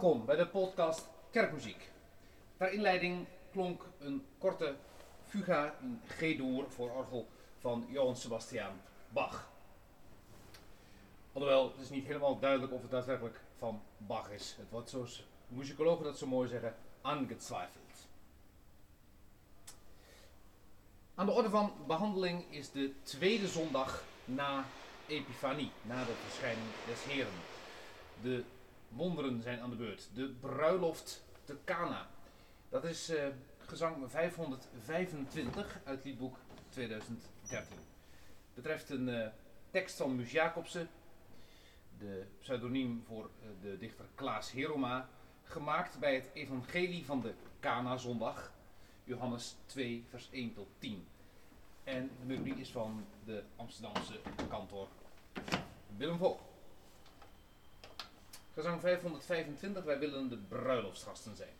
Welkom bij de podcast Kerkmuziek. Ter inleiding klonk een korte fuga in G-dur voor orgel van Johann Sebastian Bach. Alhoewel, het is niet helemaal duidelijk of het daadwerkelijk van Bach is. Het wordt zoals muzikologen dat zo mooi zeggen, aangetwijfeld. Aan de orde van behandeling is de tweede zondag na Epifanie, na de verschijning des Heren. De wonderen zijn aan de beurt. De bruiloft te Cana. Dat is uh, gezang 525 uit liedboek 2013. Betreft een uh, tekst van Mus Jacobsen, de pseudoniem voor uh, de dichter Klaas Heroma, gemaakt bij het evangelie van de Cana-zondag, Johannes 2, vers 1 tot 10. En de melodie is van de Amsterdamse kantor Willem Voogd. Gezang 525, wij willen de bruiloftsgasten zijn.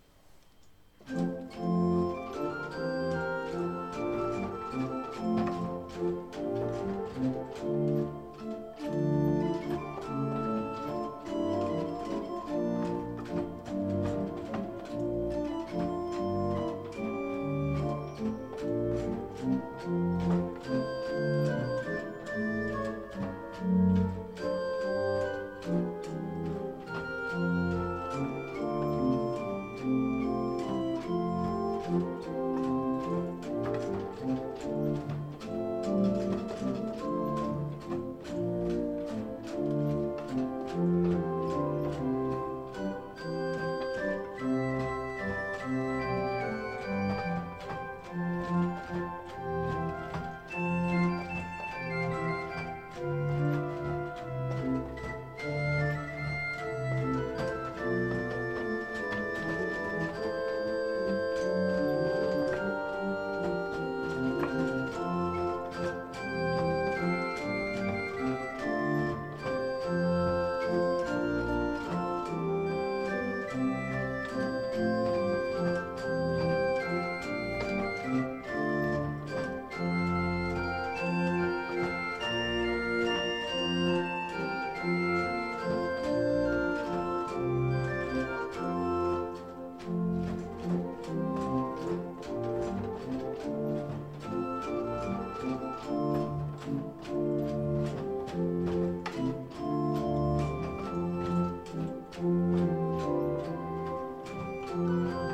Música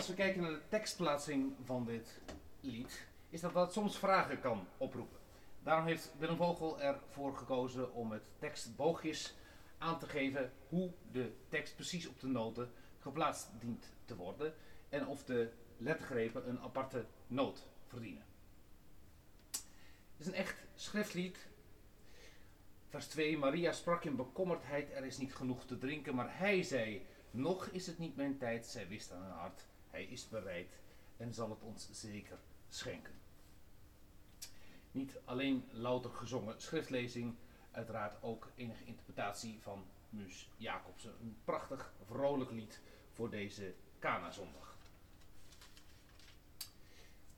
als we kijken naar de tekstplaatsing van dit lied, is dat dat soms vragen kan oproepen. Daarom heeft Willem Vogel ervoor gekozen om het tekstboogjes aan te geven hoe de tekst precies op de noten geplaatst dient te worden en of de lettergrepen een aparte noot verdienen. Het is een echt schriftlied. Vers 2. Maria sprak in bekommerdheid, er is niet genoeg te drinken, maar hij zei, nog is het niet mijn tijd, zij wist aan haar hart, hij is bereid en zal het ons zeker schenken. Niet alleen louter gezongen schriftlezing, uiteraard ook enige interpretatie van Muus Jacobsen. Een prachtig, vrolijk lied voor deze Kana-zondag.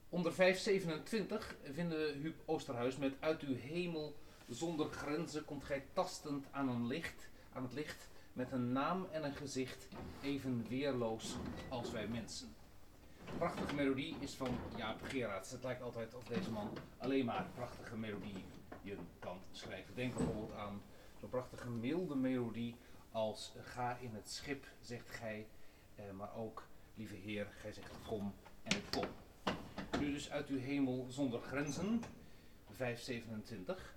Onder 527 vinden we Huub Oosterhuis met Uit uw hemel zonder grenzen komt gij tastend aan, een licht, aan het licht met een naam en een gezicht even weerloos als wij mensen. Prachtige melodie is van Jaap Gerards. Het lijkt altijd of deze man alleen maar prachtige melodieën kan schrijven. Denk bijvoorbeeld aan zo'n prachtige milde melodie als Ga in het schip, zegt gij, eh, maar ook Lieve Heer, gij zegt kom en kom. Nu dus uit uw hemel zonder grenzen, 527.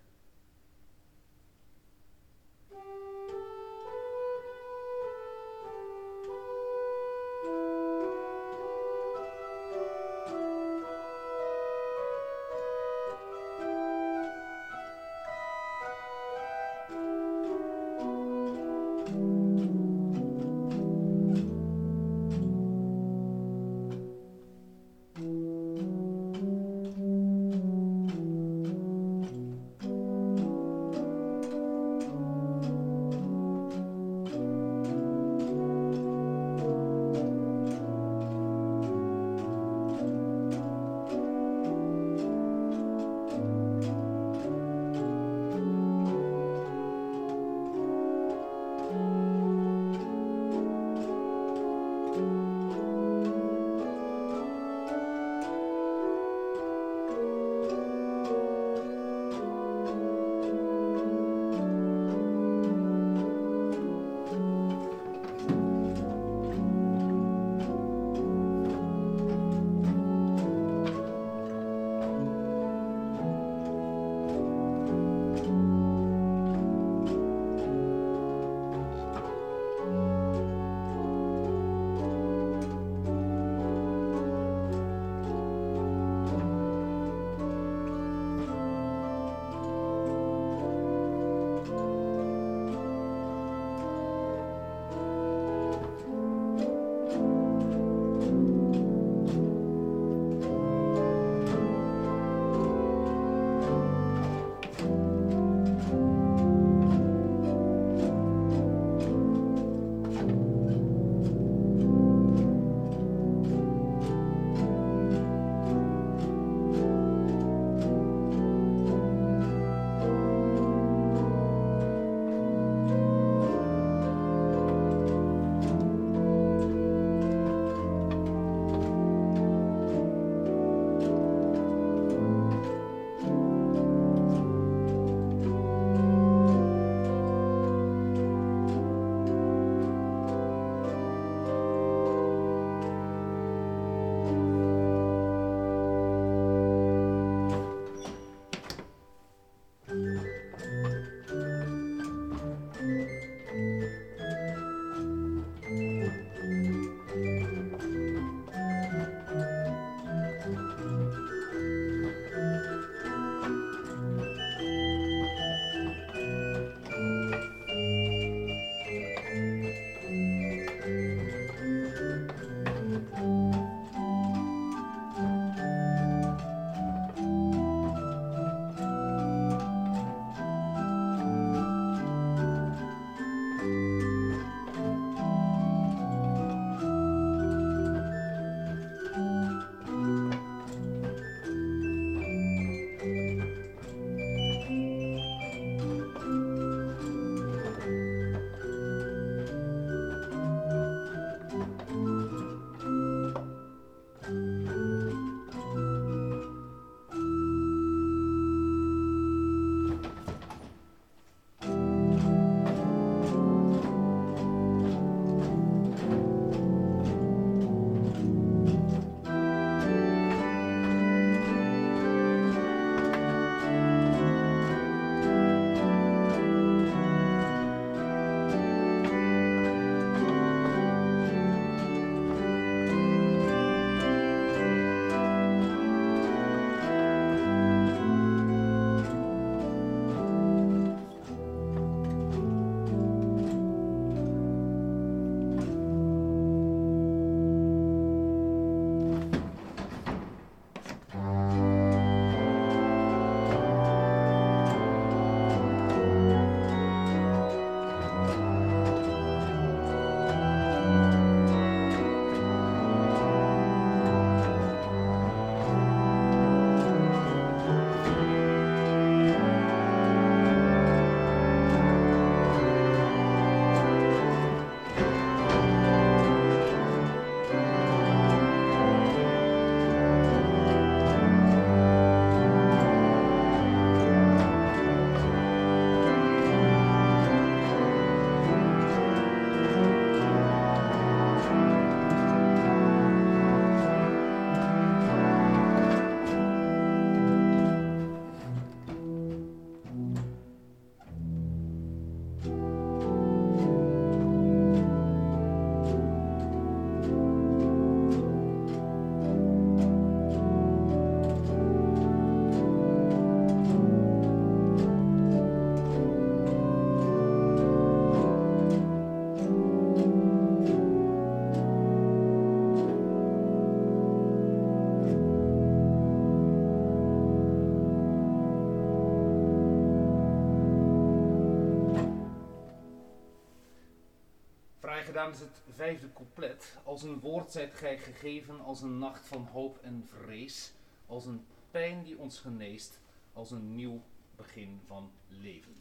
Gedaan is het vijfde couplet. Als een woord zijt gij gegeven, als een nacht van hoop en vrees. Als een pijn die ons geneest, als een nieuw begin van leven.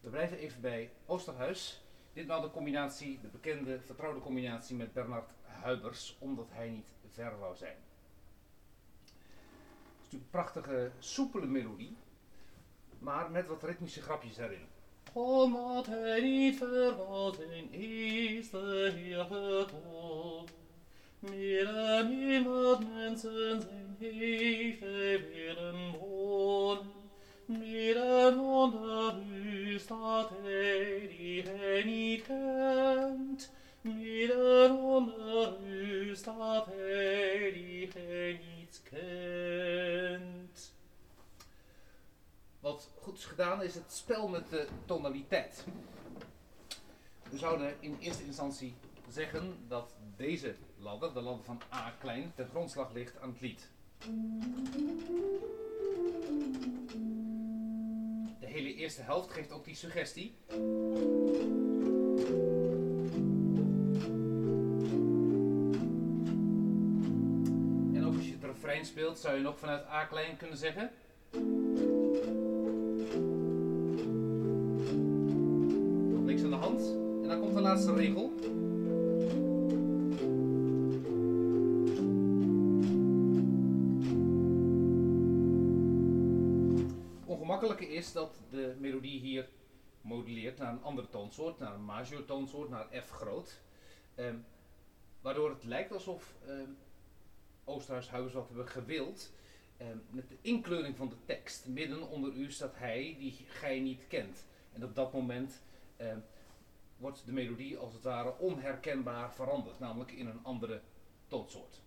We blijven even bij Oosterhuis. Ditmaal de combinatie, de bekende, vertrouwde combinatie met Bernard Huibers, omdat hij niet ver wou zijn. Het is natuurlijk een prachtige, soepele melodie, maar met wat ritmische grapjes erin. Oma te nit verraten ist der Hirte tot. Mire mimat mensen sein Hefe werden wohnen. Mire non der Wüstat er. Mire non der Wüstat er. Wat goed is gedaan is het spel met de tonaliteit. We zouden in eerste instantie zeggen dat deze ladder, de ladder van A klein, ten grondslag ligt aan het lied. De hele eerste helft geeft ook die suggestie. En ook als je het refrein speelt, zou je nog vanuit A klein kunnen zeggen. Laatste regel. Ongemakkelijke is dat de melodie hier moduleert naar een andere toonsoort, naar een major toonsoort, naar F groot. Ehm, waardoor het lijkt alsof ehm, Oosterhuis Huibers wat hebben gewild ehm, met de inkleuring van de tekst. Midden onder u staat hij die gij niet kent. En op dat moment wordt de melodie als het ware onherkenbaar veranderd, namelijk in een andere toonsoort.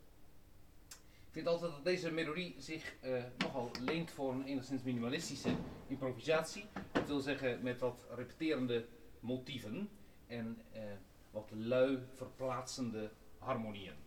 Ik vind altijd dat deze melodie zich eh, nogal leent voor een enigszins minimalistische improvisatie. Dat wil zeggen met wat repeterende motieven en eh, wat lui verplaatsende harmonieën.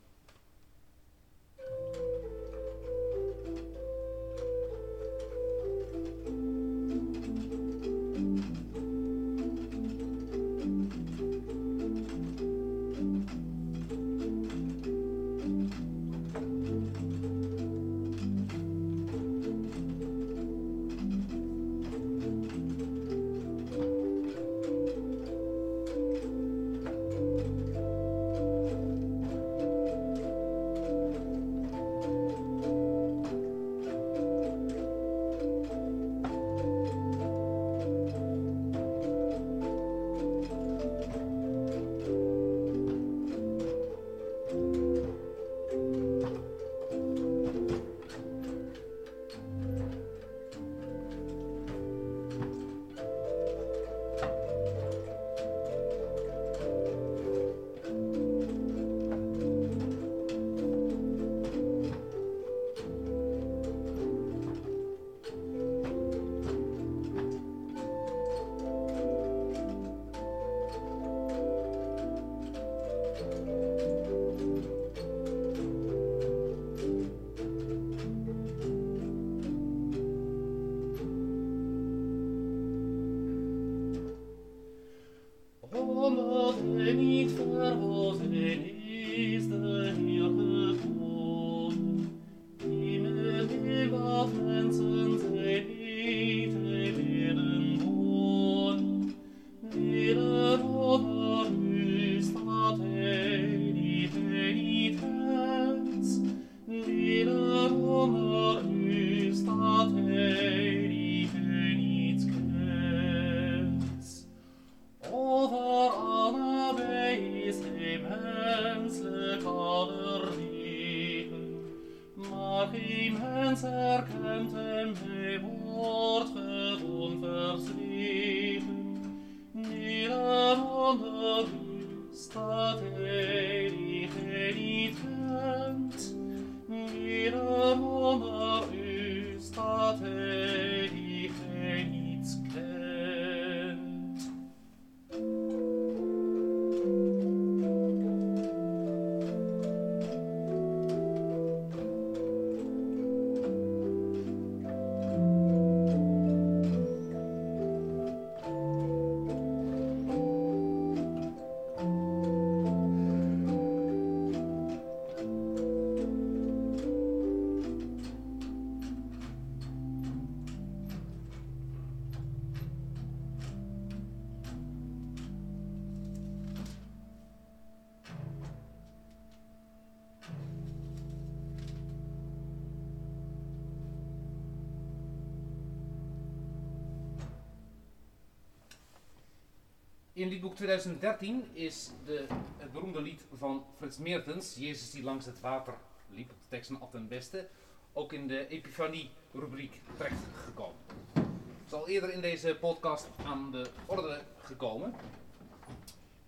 In liedboek 2013 is de, het beroemde lied van Frits Meertens, Jezus die langs het water liep, de tekst van ten Beste, ook in de Epifanie-rubriek terechtgekomen. Het is al eerder in deze podcast aan de orde gekomen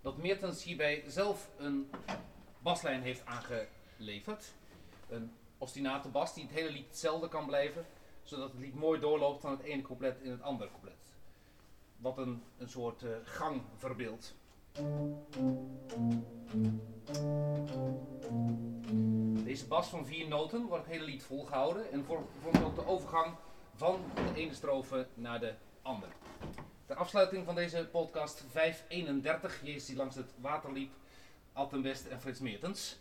dat Meertens hierbij zelf een baslijn heeft aangeleverd. Een ostinate bas die het hele lied hetzelfde kan blijven, zodat het lied mooi doorloopt van het ene couplet in het andere couplet. Wat een, een soort uh, gang verbeeldt. Deze bas van vier noten wordt het hele lied volgehouden en vormt ook de overgang van de ene strofe naar de andere. Ter afsluiting van deze podcast 531, Jezus die langs het water liep, Alten West en Frits Meertens.